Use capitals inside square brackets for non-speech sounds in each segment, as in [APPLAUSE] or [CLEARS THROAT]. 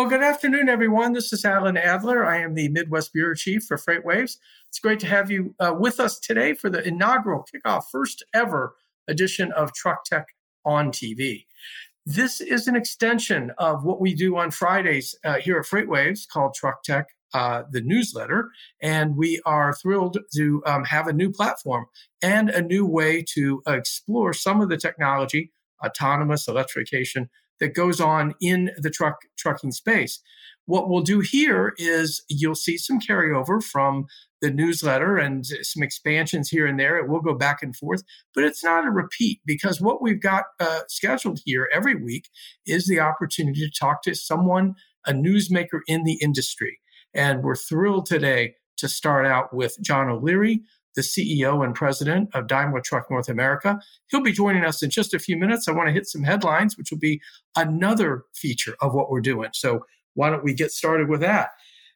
Well, good afternoon, everyone. This is Alan Adler. I am the Midwest Bureau Chief for FreightWaves. It's great to have you uh, with us today for the inaugural kickoff, first ever edition of Truck Tech on TV. This is an extension of what we do on Fridays uh, here at FreightWaves called Truck Tech, uh, the newsletter. And we are thrilled to um, have a new platform and a new way to explore some of the technology, autonomous electrification, that goes on in the truck trucking space. What we'll do here is you'll see some carryover from the newsletter and some expansions here and there. It will go back and forth, but it's not a repeat because what we've got uh, scheduled here every week is the opportunity to talk to someone, a newsmaker in the industry. And we're thrilled today to start out with John O'Leary, the CEO and president of Daimler Truck North America. He'll be joining us in just a few minutes. I want to hit some headlines, which will be another feature of what we're doing. So, why don't we get started with that?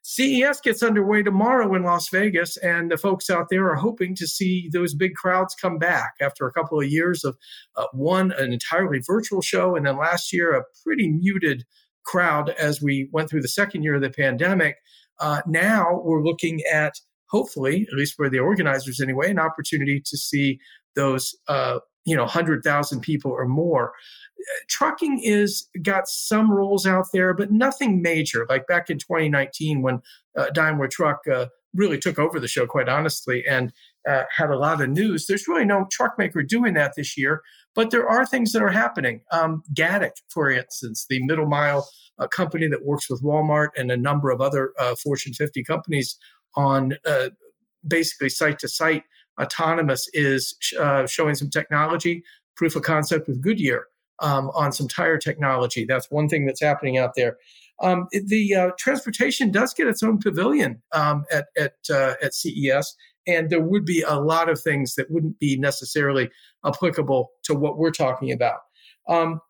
CES gets underway tomorrow in Las Vegas, and the folks out there are hoping to see those big crowds come back after a couple of years of uh, one, an entirely virtual show, and then last year, a pretty muted crowd as we went through the second year of the pandemic. Uh, now we're looking at hopefully, at least for the organizers anyway, an opportunity to see those, uh, you know, 100,000 people or more. Trucking is got some roles out there, but nothing major. Like back in 2019 when uh, Daimler Truck uh, really took over the show, quite honestly, and uh, had a lot of news. There's really no truck maker doing that this year, but there are things that are happening. Um, Gatik, for instance, the middle mile uh, company that works with Walmart and a number of other uh, Fortune 50 companies on uh, basically site to site autonomous is uh, showing some technology proof of concept with Goodyear um, on some tire technology. That's one thing that's happening out there. Um, the uh, transportation does get its own pavilion um, at at uh, at CES, and there would be a lot of things that wouldn't be necessarily applicable to what we're talking about. Um,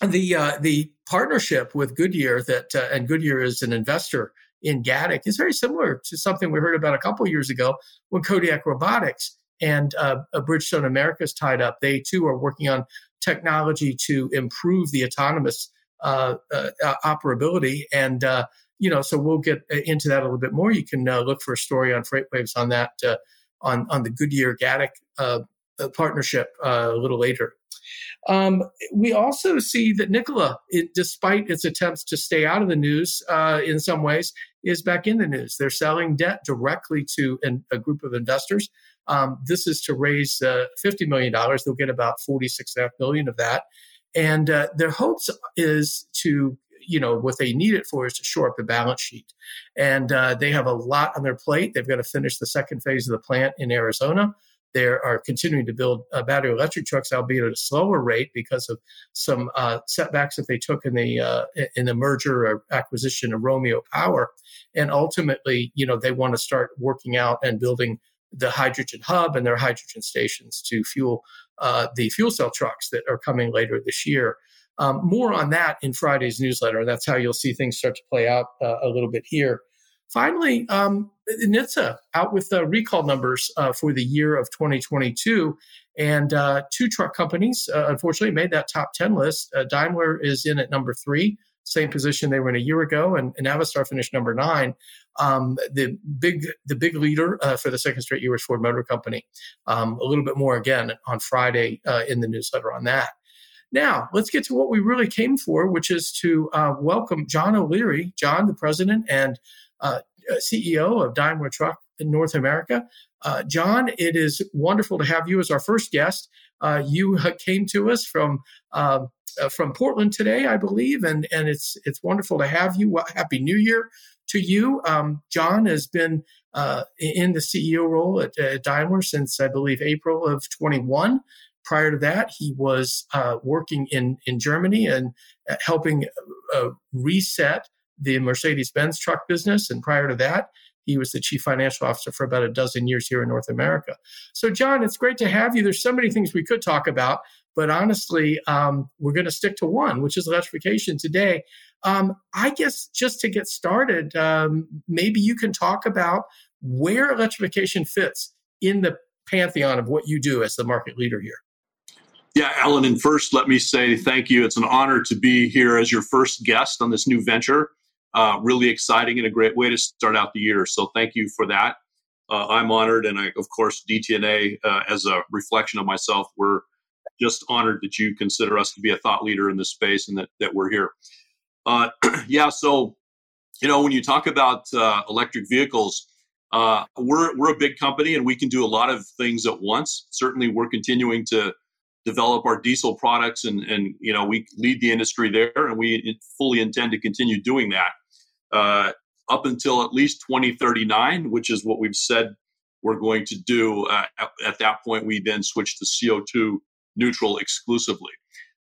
the uh, the partnership with Goodyear that uh, and Goodyear is an investor in Gatik is very similar to something we heard about a couple years ago when Kodiak Robotics and uh, Bridgestone America is tied up. They too are working on technology to improve the autonomous uh, uh, operability. And, uh, you know, so we'll get uh, into that a little bit more. You can uh, look for a story on FreightWaves on that, on, on the Goodyear Gatik partnership a little later. Um, we also see that Nikola, it, despite its attempts to stay out of the news uh, in some ways, is back in the news. They're selling debt directly to an, a group of investors. Um, this is to raise uh, $50 million. They'll get about 46.5 million of that. And uh, their hopes is to you know what they need it for is to shore up the balance sheet and uh, they have a lot on their plate they've got to finish the second phase of the plant in arizona they are continuing to build uh, battery electric trucks, albeit at a slower rate because of some uh, setbacks that they took in the uh, in the merger or acquisition of Romeo Power. And ultimately, you know, they want to start working out and building the hydrogen hub and their hydrogen stations to fuel uh, the fuel cell trucks that are coming later this year. Um, more on that in Friday's newsletter. That's how you'll see things start to play out uh, a little bit here. Finally, um, NHTSA out with the recall numbers uh, for the year of 2022. And uh, two truck companies, uh, unfortunately, made that top 10 list. Uh, Daimler is in at number three, same position they were in a year ago, and, and Navistar finished number nine. Um, the big the big leader uh, for the second straight year was Ford Motor Company. Um, a little bit more again on Friday uh, in the newsletter on that. Now, let's get to what we really came for, which is to uh, welcome John O'Leary, John, the president and uh, CEO of Daimler Truck in North America. Uh, John, it is wonderful to have you as our first guest. Uh, you [LAUGHS] came to us from um, uh, from Portland today, I believe, and and it's it's wonderful to have you. Well, Happy New Year to you. Um, John has been uh, in the CEO role at, at, Daimler since I believe April of 21. Prior to that, he was uh, working in in Germany and helping reset the Mercedes Benz truck business. And prior to that, he was the chief financial officer for about a dozen years here in North America. So, John, it's great to have you. There's so many things we could talk about, but honestly, um, we're going to stick to one, which is electrification today. Um, I guess just to get started, um, maybe you can talk about where electrification fits in the pantheon of what you do as the market leader here. Yeah, Alan, and first, let me say thank you. It's an honor to be here as your first guest on this new venture. Uh, really exciting and a great way to start out the year. So, thank you for that. Uh, I'm honored, and I, of course, DTNA, uh, as a reflection of myself, we're just honored that you consider us to be a thought leader in this space and that, that we're here. Uh, [CLEARS THROAT] yeah, so, you know, when you talk about uh, electric vehicles, uh, we're, we're a big company and we can do a lot of things at once. Certainly, we're continuing to develop our diesel products and, and you know, we lead the industry there and we fully intend to continue doing that. Uh, up until at least 2039, which is what we've said we're going to do. Uh, at, at, that point, we then switch to CO2 neutral exclusively.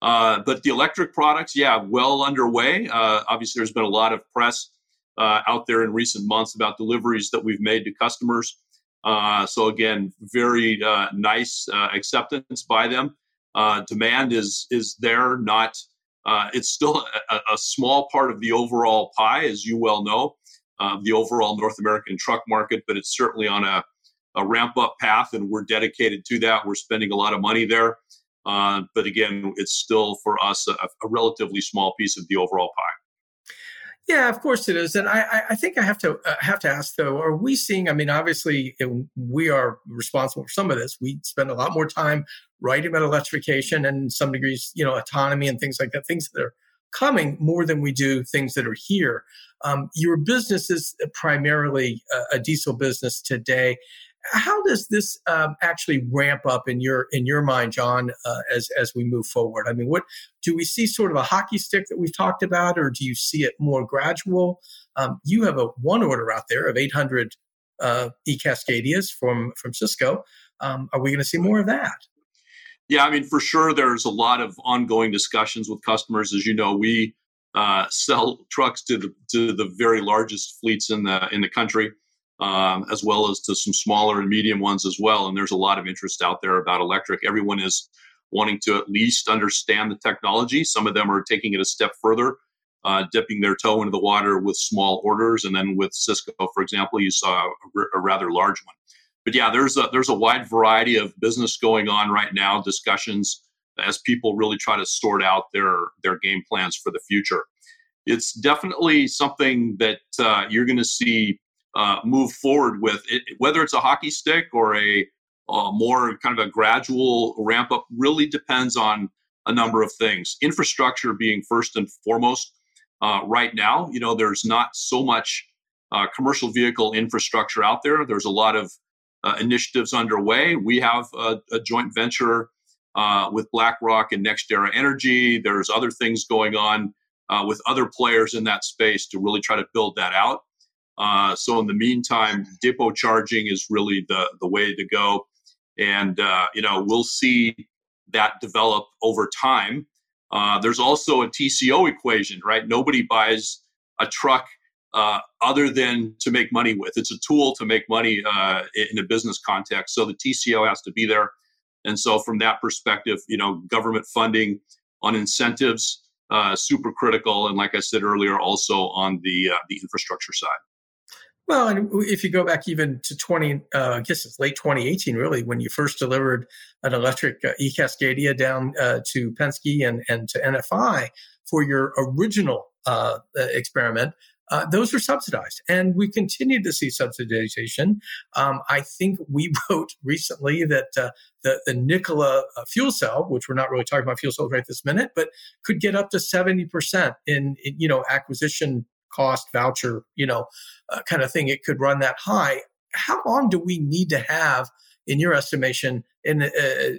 Uh, but the electric products, yeah, well underway. Uh, obviously, there's been a lot of press uh, out there in recent months about deliveries that we've made to customers. Uh, so again, very nice acceptance by them. demand is is there, not. It's still a, a, small part of the overall pie, as you well know, the overall North American truck market, but it's certainly on a a ramp up path, and we're dedicated to that. We're spending a lot of money there. Uh, but again, it's still for us a, a, relatively small piece of the overall pie. Yeah, of course it is, and I, I think I have to uh, have to ask though: Are we seeing? I mean, obviously we are responsible for some of this. We spend a lot more time writing about electrification and some degrees, you know, autonomy and things like that. Things that are coming more than we do things that are here. Um, your business is primarily a, a diesel business today how does this um, actually ramp up in your in your mind, John, uh, as as we move forward? I mean, what do we see sort of a hockey stick that we've talked about, or do you see it more gradual? Um, you have a one order out there of 800 uh, e Cascadias from from Sysco. Um, are we going to see more of that? Yeah, I mean, for sure, there's a lot of ongoing discussions with customers. As you know, we uh, sell trucks to the to the very largest fleets in the in the country um, as well as to some smaller and medium ones as well. And there's a lot of interest out there about electric. Everyone is wanting to at least understand the technology. Some of them are taking it a step further, uh, dipping their toe into the water with small orders. And then with Sysco, for example, you saw a, a rather large one. But yeah, there's a there's a wide variety of business going on right now, discussions as people really try to sort out their their game plans for the future. It's definitely something that uh, you're going to see uh, move forward with it, whether it's a hockey stick or a uh, more kind of a gradual ramp up really depends on a number of things. Infrastructure being first and foremost uh, right now you know there's not so much uh, commercial vehicle infrastructure out there. There's a lot of uh, initiatives underway. We have a, a joint venture uh, with BlackRock and NextEra Energy. There's other things going on with other players in that space to really try to build that out uh, so in the meantime, depot charging is really the the way to go, and uh, you know we'll see that develop over time. Uh, there's also a TCO equation, right? Nobody buys a truck uh, other than to make money with. It's a tool to make money uh, in a business context. So the TCO has to be there, and so from that perspective, you know, government funding on incentives. Super critical, and like I said earlier, also on the the infrastructure side. Well, and if you go back even to 20, uh, I guess it's late 2018, really, when you first delivered an electric uh, e-Cascadia down uh, to Penske and, and to NFI for your original uh, uh, experiment, uh, those were subsidized. And we continue to see subsidization. Um, I think we [LAUGHS] wrote recently that the, the Nikola fuel cell, which we're not really talking about fuel cells right this minute, but could get up to 70% in, in you know, acquisition cost voucher, you know, uh, kind of thing, it could run that high. How long do we need to have, in your estimation, in, uh,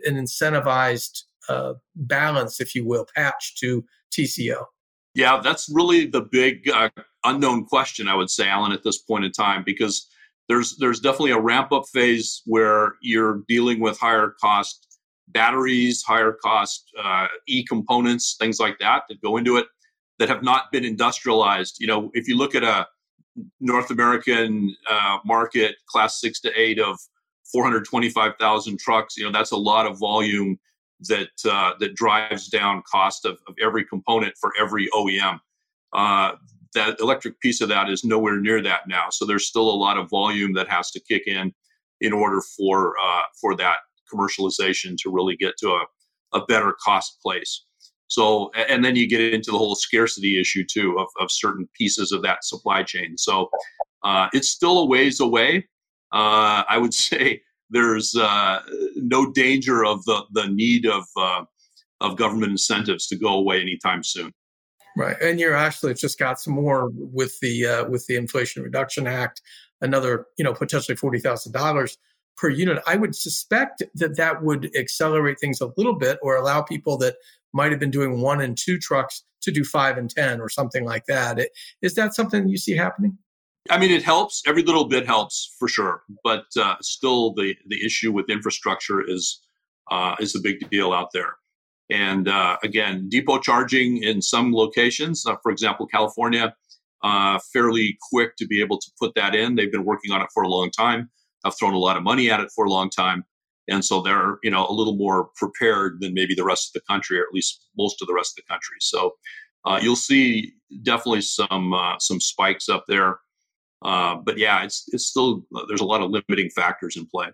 an incentivized uh, balance, if you will, patch to TCO? Yeah, that's really the big uh, unknown question, I would say, Alan, at this point in time, because there's there's definitely a ramp up phase where you're dealing with higher cost batteries, higher cost uh, e components, things like that that go into it that have not been industrialized. You know, if you look at a North American uh, market, class six to eight of 425,000 trucks, you know, that's a lot of volume that uh, that drives down cost of, of every component for every OEM. Uh, that electric piece of that is nowhere near that now. So there's still a lot of volume that has to kick in in order for uh, for that commercialization to really get to a, a better cost place. So, and then you get into the whole scarcity issue too of, of certain pieces of that supply chain. So, uh, it's still a ways away. Uh, I would [LAUGHS] say there's uh, no danger of the the need of uh, of government incentives to go away anytime soon. Right, and you're actually just got some more with the uh, with the Inflation Reduction Act, another you know potentially forty thousand dollars per unit. I would suspect that that would accelerate things a little bit, or allow people that might have been doing one and two trucks to do five and ten, or something like that. Is that something you see happening? I mean, it helps. Every little bit helps for sure, but uh, still, the the issue with infrastructure is uh, is a big deal out there. And uh, again, depot charging in some locations, uh, for example, California, uh, fairly quick to be able to put that in. They've been working on it for a long time. I've thrown a lot of money at it for a long time, and so they're you know a little more prepared than maybe the rest of the country, or at least most of the rest of the country. So uh, you'll see definitely some some spikes up there. Uh, but yeah, it's it's still there's a lot of limiting factors in play.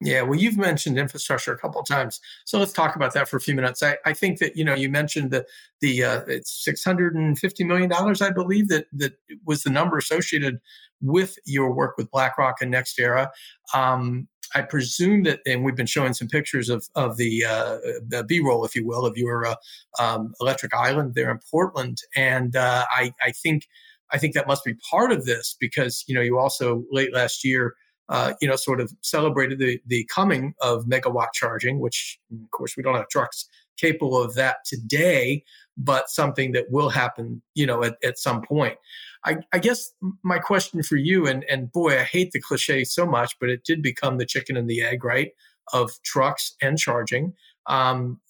Yeah, well, you've mentioned infrastructure a couple of times, so let's talk about that for a few minutes. I, I think that you know you mentioned the the uh, it's six hundred and fifty million dollars, I believe that that was the number associated with your work with BlackRock and NextEra. Um, I presume that, and we've been showing some pictures of of the, uh, the B-roll, if you will, of your uh, um, electric island there in Portland, and uh, I I think I think that must be part of this because you know you also late last year uh, you know sort of celebrated the the coming of megawatt charging, which of course we don't have trucks capable of that today, but something that will happen you know at, at some point. I, I guess my question for you and and boy I hate the cliche so much, but it did become the chicken and the egg right of trucks and charging. Um,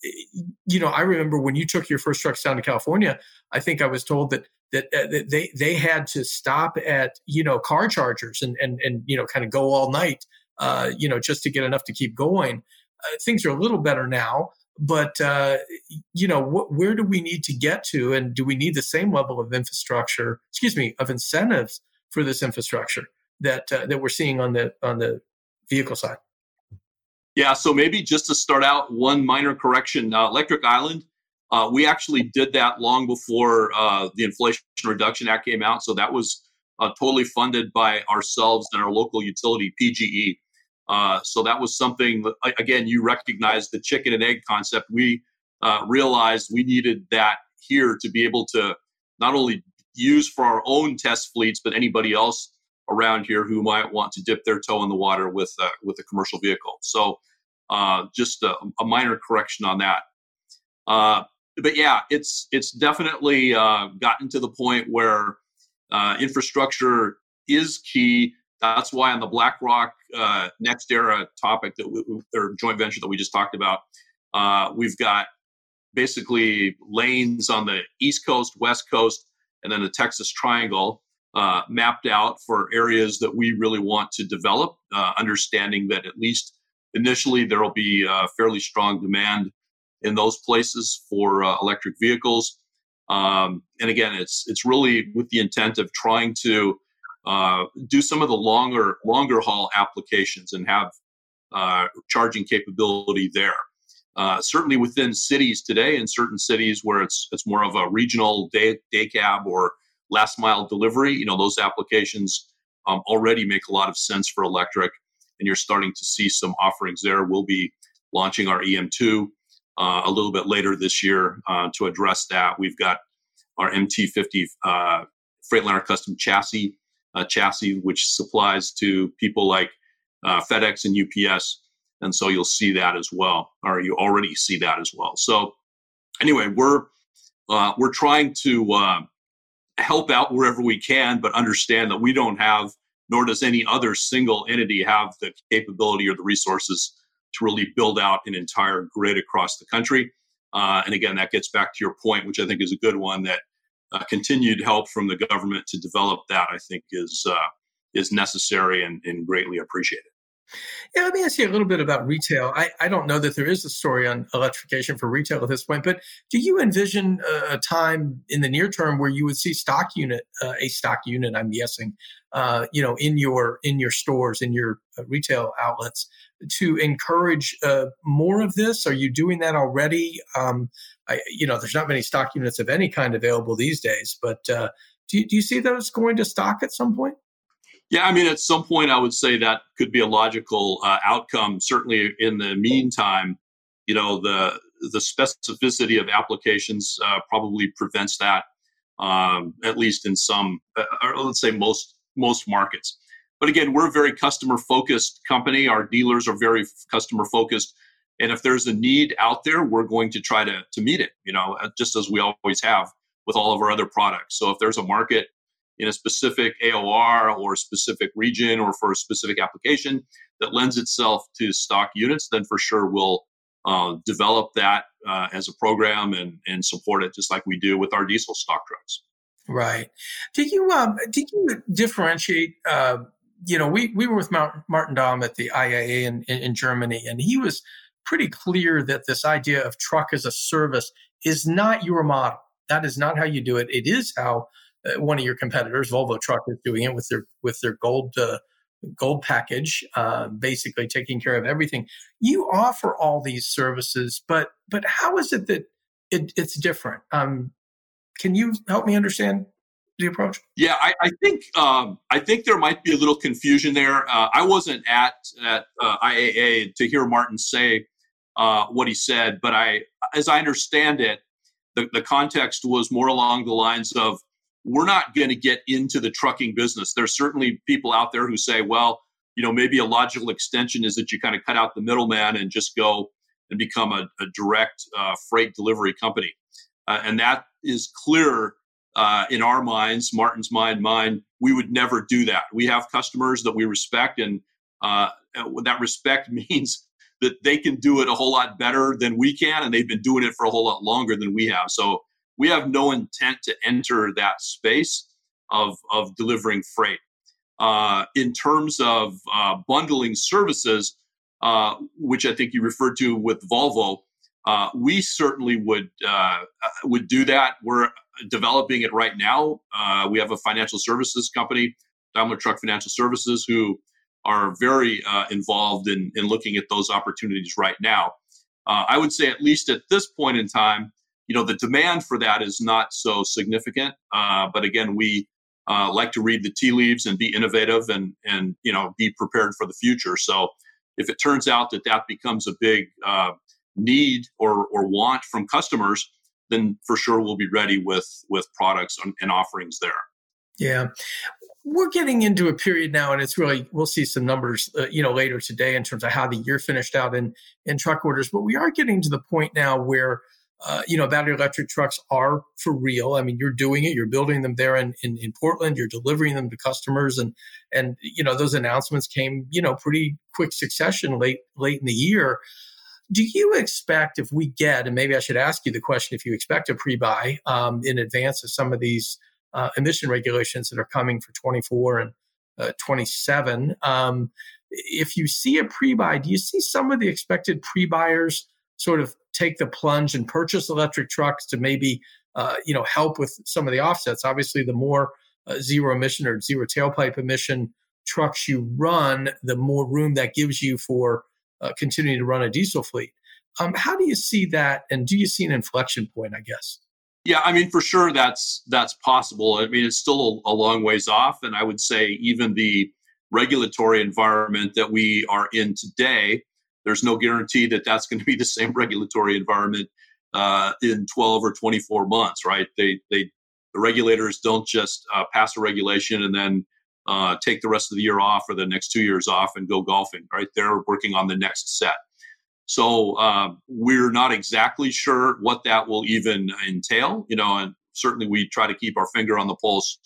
you know, I remember when you took your first trucks down to California. I think I was told that that, uh, they they had to stop at you know car chargers and and and you know kind of go all night uh, you know just to get enough to keep going. Uh, things are a little better now, but uh, you know wh- where do we need to get to, and do we need the same level of infrastructure? Excuse me, of incentives for this infrastructure that uh, that we're seeing on the on the vehicle side. Yeah, so maybe just to start out, one minor correction: uh, Electric Island uh, we actually did that long before uh, the Inflation Reduction Act came out. So that was uh, totally funded by ourselves and our local utility, PGE. Uh, so that was something, again, you recognize the chicken and egg concept. We uh, realized we needed that here to be able to not only use for our own test fleets, but anybody else around here who might want to dip their toe in the water with, uh, with a commercial vehicle. So just a, a, minor correction on that. Uh, but yeah, it's it's definitely uh, gotten to the point where uh, infrastructure is key. That's why on the BlackRock uh, NextEra topic that we, or joint venture that we just talked about, uh, we've got basically lanes on the East Coast, West Coast, and then the Texas Triangle uh, mapped out for areas that we really want to develop. Uh, understanding that at least initially there will be fairly strong demand in those places for uh, electric vehicles. Um, and again, it's it's really with the intent of trying to uh, do some of the longer longer haul applications and have uh, charging capability there. Uh, certainly within cities today, in certain cities where it's it's more of a regional day day cab or last mile delivery, you know those applications um, already make a lot of sense for electric, and you're starting to see some offerings there. We'll be launching our EM2 uh, a little bit later this year uh, to address that. We've got our MT50 uh, Freightliner custom chassis, uh, chassis which supplies to people like uh, FedEx and UPS, and so you'll see that as well, or you already see that as well. So anyway, we're uh, we're trying to help out wherever we can, but understand that we don't have, nor does any other single entity have the capability or the resources to really build out an entire grid across the country. Uh, and again, that gets back to your point, which I think is a good one that uh, continued help from the government to develop that, I think, is uh, is necessary and, and, greatly appreciated. Yeah, let me ask you a little bit about retail. I, I don't know that there is a story on electrification for retail at this point, but do you envision a, a time in the near term where you would see stock unit, uh, a stock unit, I'm guessing, uh, you know, in your in your stores, in your uh, retail outlets, to encourage uh, more of this? Are you doing that already? Um, I, you know, there's not many stock units of any kind available these days, but uh, do you, do you see those going to stock at some point? Yeah, I mean, at some point, I would say that could be a logical uh, outcome. Certainly, in the meantime, you know, the the specificity of applications uh, probably prevents that, um, at least in some, uh, or let's say most most markets. But again, we're a very customer focused company. Our dealers are very customer focused, and if there's a need out there, we're going to try to to meet it. You know, uh, just as we always have with all of our other products. So if there's a market in a specific AOR or specific region or for a specific application that lends itself to stock units, then for sure we'll uh, develop that uh, as a program and, and support it just like we do with our diesel stock trucks. Right. Did you um, did you differentiate? Uh, you know, we we were with Martin Daum at the IAA in, in Germany, and he was pretty clear that this idea of truck as a service is not your model. That is not how you do it. It is how uh, one of your competitors, Volvo Truck, is doing it with their with their gold uh, gold package, uh, basically taking care of everything. You offer all these services, but but how is it that it, it's different? Um, can you help me understand the approach? Yeah, I, I think um, I think there might be a little confusion there. Uh, I wasn't at at uh, IAA to hear Martin say uh, what he said, but I, as I understand it, the, the context was more along the lines of we're not going to get into the trucking business. There's certainly people out there who say, well, you know, maybe a logical extension is that you kind of cut out the middleman and just go and become a, a direct uh, freight delivery company. Uh, and that is clear uh, in our minds, Martin's mind, mine. We would never do that. We have customers that we respect, and uh, that respect [LAUGHS] means that they can do it a whole lot better than we can, and they've been doing it for a whole lot longer than we have. So we have no intent to enter that space of, of delivering freight. Uh, in terms of uh, bundling services, uh, which I think you referred to with Volvo, uh, we certainly would uh, would do that. We're developing it right now. Uh, we have a financial services company, Daimler Truck Financial Services, who are very involved in, in looking at those opportunities right now. I would say, at least at this point in time, you know the demand for that is not so significant. Uh, but again we uh, like to read the tea leaves and be innovative and and you know be prepared for the future. So if it turns out that that becomes a big uh, need or or want from customers then for sure we'll be ready with with products and offerings there. Yeah we're getting into a period now and it's really we'll see some numbers uh, you know later today in terms of how the year finished out in in truck orders but we are getting to the point now where uh, you know, battery electric trucks are for real. I mean, you're doing it. You're building them there in, in, in, Portland. You're delivering them to customers, and and you know those announcements came you know pretty quick succession late late in the year. Do you expect if we get, and maybe I should ask you the question, if you expect a pre-buy um, in advance of some of these uh, emission regulations that are coming for 24 and uh, 27? Um, if you see a pre-buy, do you see some of the expected pre-buyers? sort of take the plunge and purchase electric trucks to maybe uh, you know help with some of the offsets. Obviously, the more uh, zero emission or zero tailpipe emission trucks you run, the more room that gives you for uh, continuing to run a diesel fleet. Um, how do you see that, and do you see an inflection point? I guess. Yeah, I mean, for sure, that's that's possible. I mean, it's still a, a long ways off, and I would say even the regulatory environment that we are in today there's no guarantee that that's going to be the same [LAUGHS] regulatory environment uh, in 12 or 24 months, right? They, they, the regulators don't just uh, pass a regulation and then uh, take the rest of the year off or the next two years off and go golfing, right? They're working on the next set. So um, we're not exactly sure what that will even entail, you know, and certainly we try to keep our finger on the pulse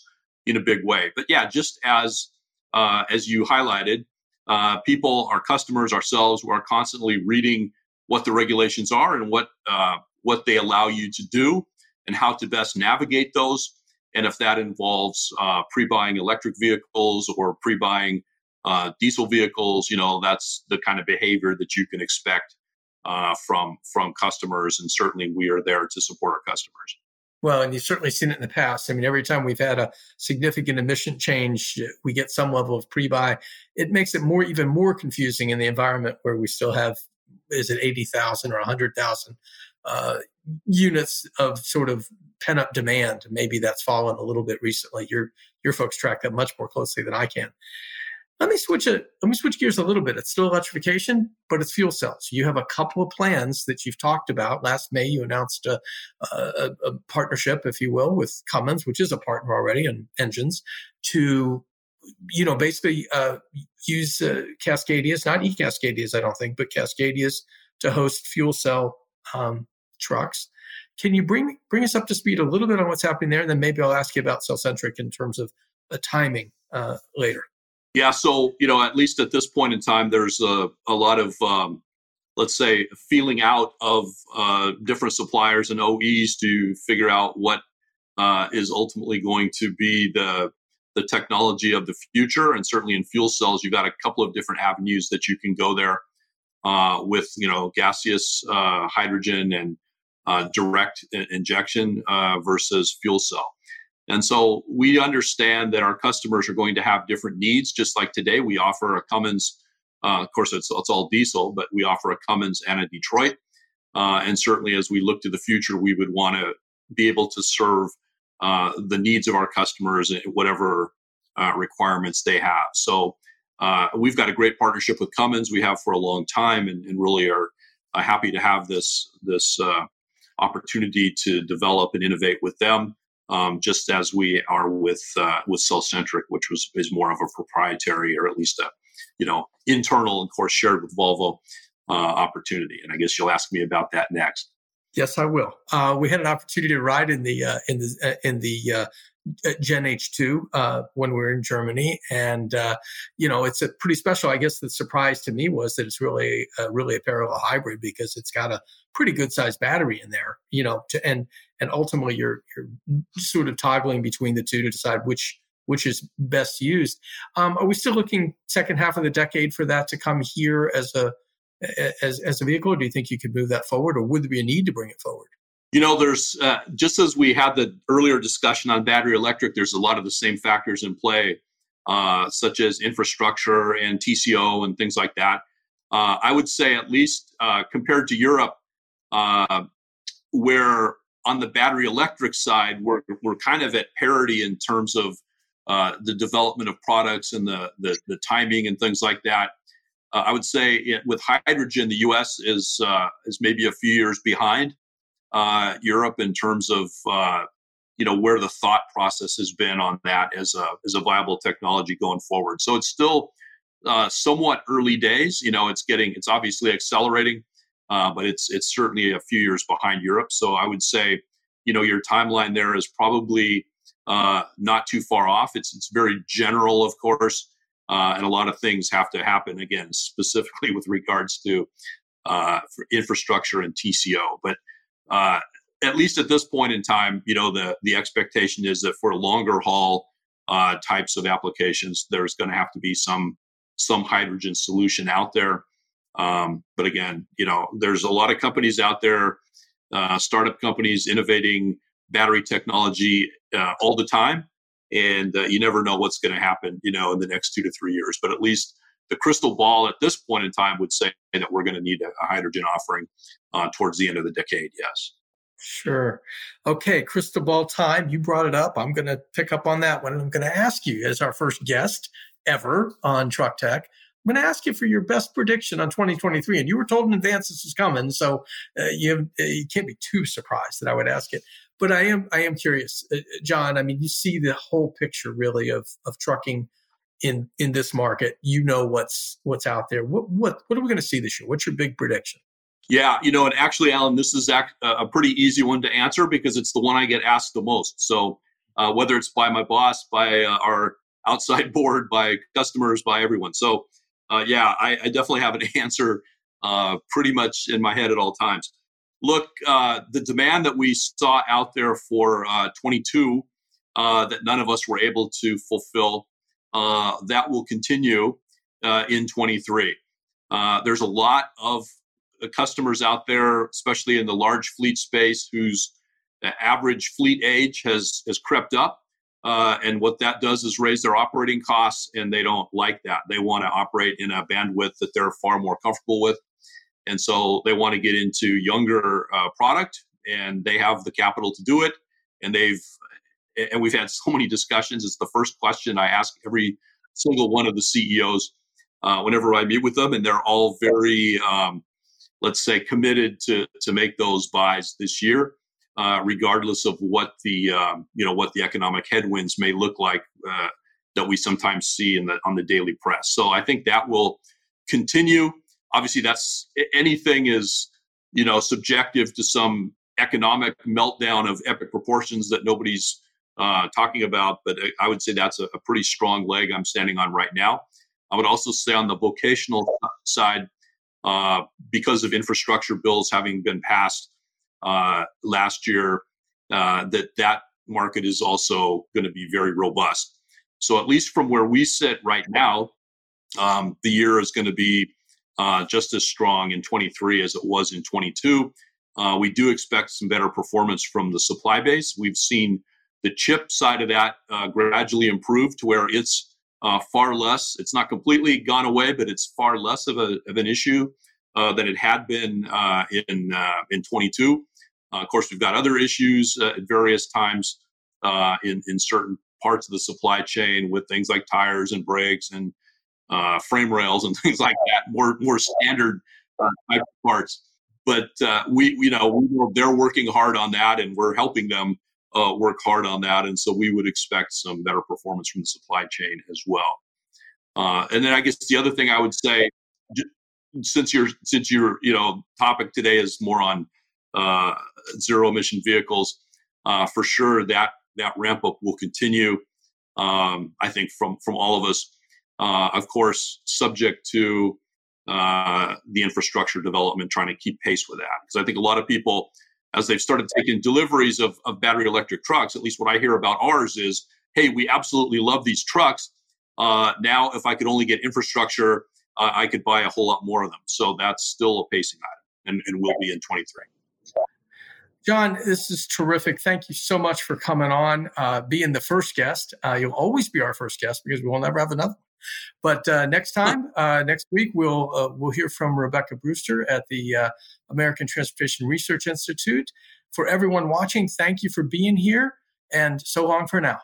in a big way. But yeah, just as uh, as you highlighted, uh, people, our customers, ourselves, we are constantly reading what the regulations are and what uh, what they allow you to do and how to best navigate those. And if that involves uh, pre-buying electric vehicles or pre-buying uh, diesel vehicles, you know, that's the kind of behavior that you can expect uh, from from customers, and certainly we are there to support our customers. Well, and you've certainly seen it in the past. I mean, every time we've had a significant emission change, we get some level of pre-buy. It makes it more, even more confusing in the environment where we still have, is it 80,000 or 100,000 uh, units of sort of pent-up demand. Maybe that's fallen a little bit recently. Your your folks track that much more closely than I can. Let me switch it. Let me switch gears a little bit. It's still electrification, but it's fuel cells. You have a couple of plans that you've talked about. Last May, you announced a, a, a partnership, if you will, with Cummins, which is a partner already in engines, to you know basically uh, use uh, Cascadias, not e Cascadias, I don't think, but Cascadias to host fuel cell um, trucks. Can you bring bring us up to speed a little bit on what's happening there, and then maybe I'll ask you about Cellcentric in terms of a timing uh, later. Yeah, so you know, at least at this point in time, there's a, a lot of um, let's say feeling out of uh, different suppliers and OEs to figure out what uh, is ultimately going to be the the technology of the future. And certainly in fuel cells, you've got a couple of different avenues that you can go there uh, with you know gaseous uh, hydrogen and uh, direct injection uh, versus fuel cell. And so we understand that our customers are going to have different needs, just like today we offer a Cummins. Uh, of course, it's, it's all diesel, but we offer a Cummins and a Detroit. Uh, and certainly, as we look to the future, we would want to be able to serve uh, the needs of our customers, and whatever uh, requirements they have. So uh, we've got a great partnership with Cummins. We have for a long time, and, and really are uh, happy to have this this opportunity to develop and innovate with them um, just as we are with uh, with Cellcentric, which was is more of a proprietary or at least a you know internal of course shared with Volvo uh, opportunity. And I guess you'll ask me about that next. Yes, I will. Uh, we had an opportunity to ride in the uh, in the uh, in the uh, Gen H2 uh, when we were in Germany, and uh, you know it's a pretty special. I guess the surprise to me was that it's really uh, really a parallel hybrid because it's got a pretty good sized battery in there. You know, to, and and ultimately you're you're sort of toggling between the two to decide which which is best used. Um, are we still looking second half of the decade for that to come here as a as as a vehicle? Or do you think you could move that forward, or would there be a need to bring it forward? You know, there's uh, just as we had the earlier discussion on battery electric, there's a lot of the same factors in play, uh, such as infrastructure and TCO and things like that. Uh, I would say, at least uh, compared to Europe, uh, where on the battery electric side, we're, we're kind of at parity in terms of uh, the development of products and the, the, the timing and things like that. Uh, I would say it, with hydrogen, the U.S. is uh, is maybe a few years behind uh, Europe in terms of uh, you know where the thought process has been on that as a as a viable technology going forward. So it's still uh, somewhat early days. You know, it's getting it's obviously accelerating uh, but it's it's certainly a few years behind Europe. So I would say, you know, your timeline there is probably uh, not too far off. It's it's very general, of course, uh, and a lot of things have to happen again, specifically [LAUGHS] with regards to uh, infrastructure and TCO. But uh, at least at this point in time, you know, the the expectation is that for longer haul uh, types of applications, there's going to have to be some some hydrogen solution out there. Um, but again, you know, there's a lot of companies out there, uh, startup companies innovating battery technology uh, all the time, and uh, you never know what's going to happen, you know, in the next two to three years. But at least the crystal ball at this point in time would say that we're going to need a, hydrogen offering uh, towards the end of the decade. Yes. Sure. Okay, crystal ball time. You brought it up. I'm going to pick up on that one. I'm going to ask you, as our first guest ever on Truck Tech, I'm going to ask you for your best prediction on 2023. And you were told in advance this was coming, so uh, you uh, you can't be too surprised that I would ask it. But I am I am curious, uh, John. I mean, you see the whole picture really of of trucking in in this market. You know what's what's out there. What what what are we going to see this year? What's your big prediction? Yeah, you know, and actually, Alan, this is a pretty easy one to answer because it's the one I get asked the most. So uh, whether it's by my boss, by uh, our outside [LAUGHS] board, by customers, by everyone. So uh, yeah, I, I, definitely have an [LAUGHS] answer uh, pretty much in my head at all times. Look, uh, the demand that we saw out there for uh, 22 uh, that none of us were able to fulfill, uh, that will continue. in 23. Uh, there's a lot of customers out there, especially in the large fleet space, whose average fleet age has has crept up. Uh, and what that does is raise their operating costs, and they don't like that. They want to operate in a bandwidth that they're far more comfortable with, and so they want to get into younger uh, product, and they have the capital to do it. And they've and we've had so many discussions. It's the first question I ask every single one of the CEOs uh, whenever I meet with them, and they're all very, um, let's say, committed to to make those buys this year, uh, regardless of what the um, you know what the economic headwinds may look like uh, that we sometimes see in the on the daily press. So I think that will continue. Obviously, that's anything is you know subjective to some economic meltdown of epic proportions that nobody's uh, talking about, but I would say that's a, a, pretty strong leg I'm standing on right now. I would also say on the vocational side, uh, because of infrastructure bills having been passed uh, last year, uh, that that market is also going to be very robust. So at least from where we sit right now, um, the year is going to be uh, just as strong in 23 as it was in 22. Uh, we do expect some better performance from the supply base. We've seen the chip side of that uh, gradually improve to where it's uh, far less. It's not completely gone away, but it's far less of, a, of an issue uh, than it had been uh, in uh, in 22. Uh, of course, we've got other issues at various times in in certain parts of the supply chain with things like tires and brakes and frame rails and [LAUGHS] things like that. More more standard type parts. But we, you know, they're working hard on that, and we're helping them uh, work hard on that. And so we would expect some better performance from the supply chain as well. Uh, and then I guess the other thing I would say, since your since your you know topic today is more on uh, zero emission vehicles, uh, for sure that that ramp up will continue. Um, I think from from all of us, uh, of course, subject to uh, the infrastructure development, trying to keep pace with that. Because I think a lot of people as they've started taking deliveries of, of battery electric trucks, at least what I hear about ours is, hey, we absolutely love these trucks. Uh, now, if I could only get infrastructure, uh, I could buy a whole lot more of them. So that's still a pacing item and, and will be in 23. John, this is terrific. Thank you so much for coming on, uh, being the first guest. Uh, you'll always be our first guest because we will never have another. But uh, next time, uh, next week, we'll uh, we'll hear from Rebecca Brewster at the uh, American Transportation Research Institute. For everyone watching, thank you for being here, and so long for now.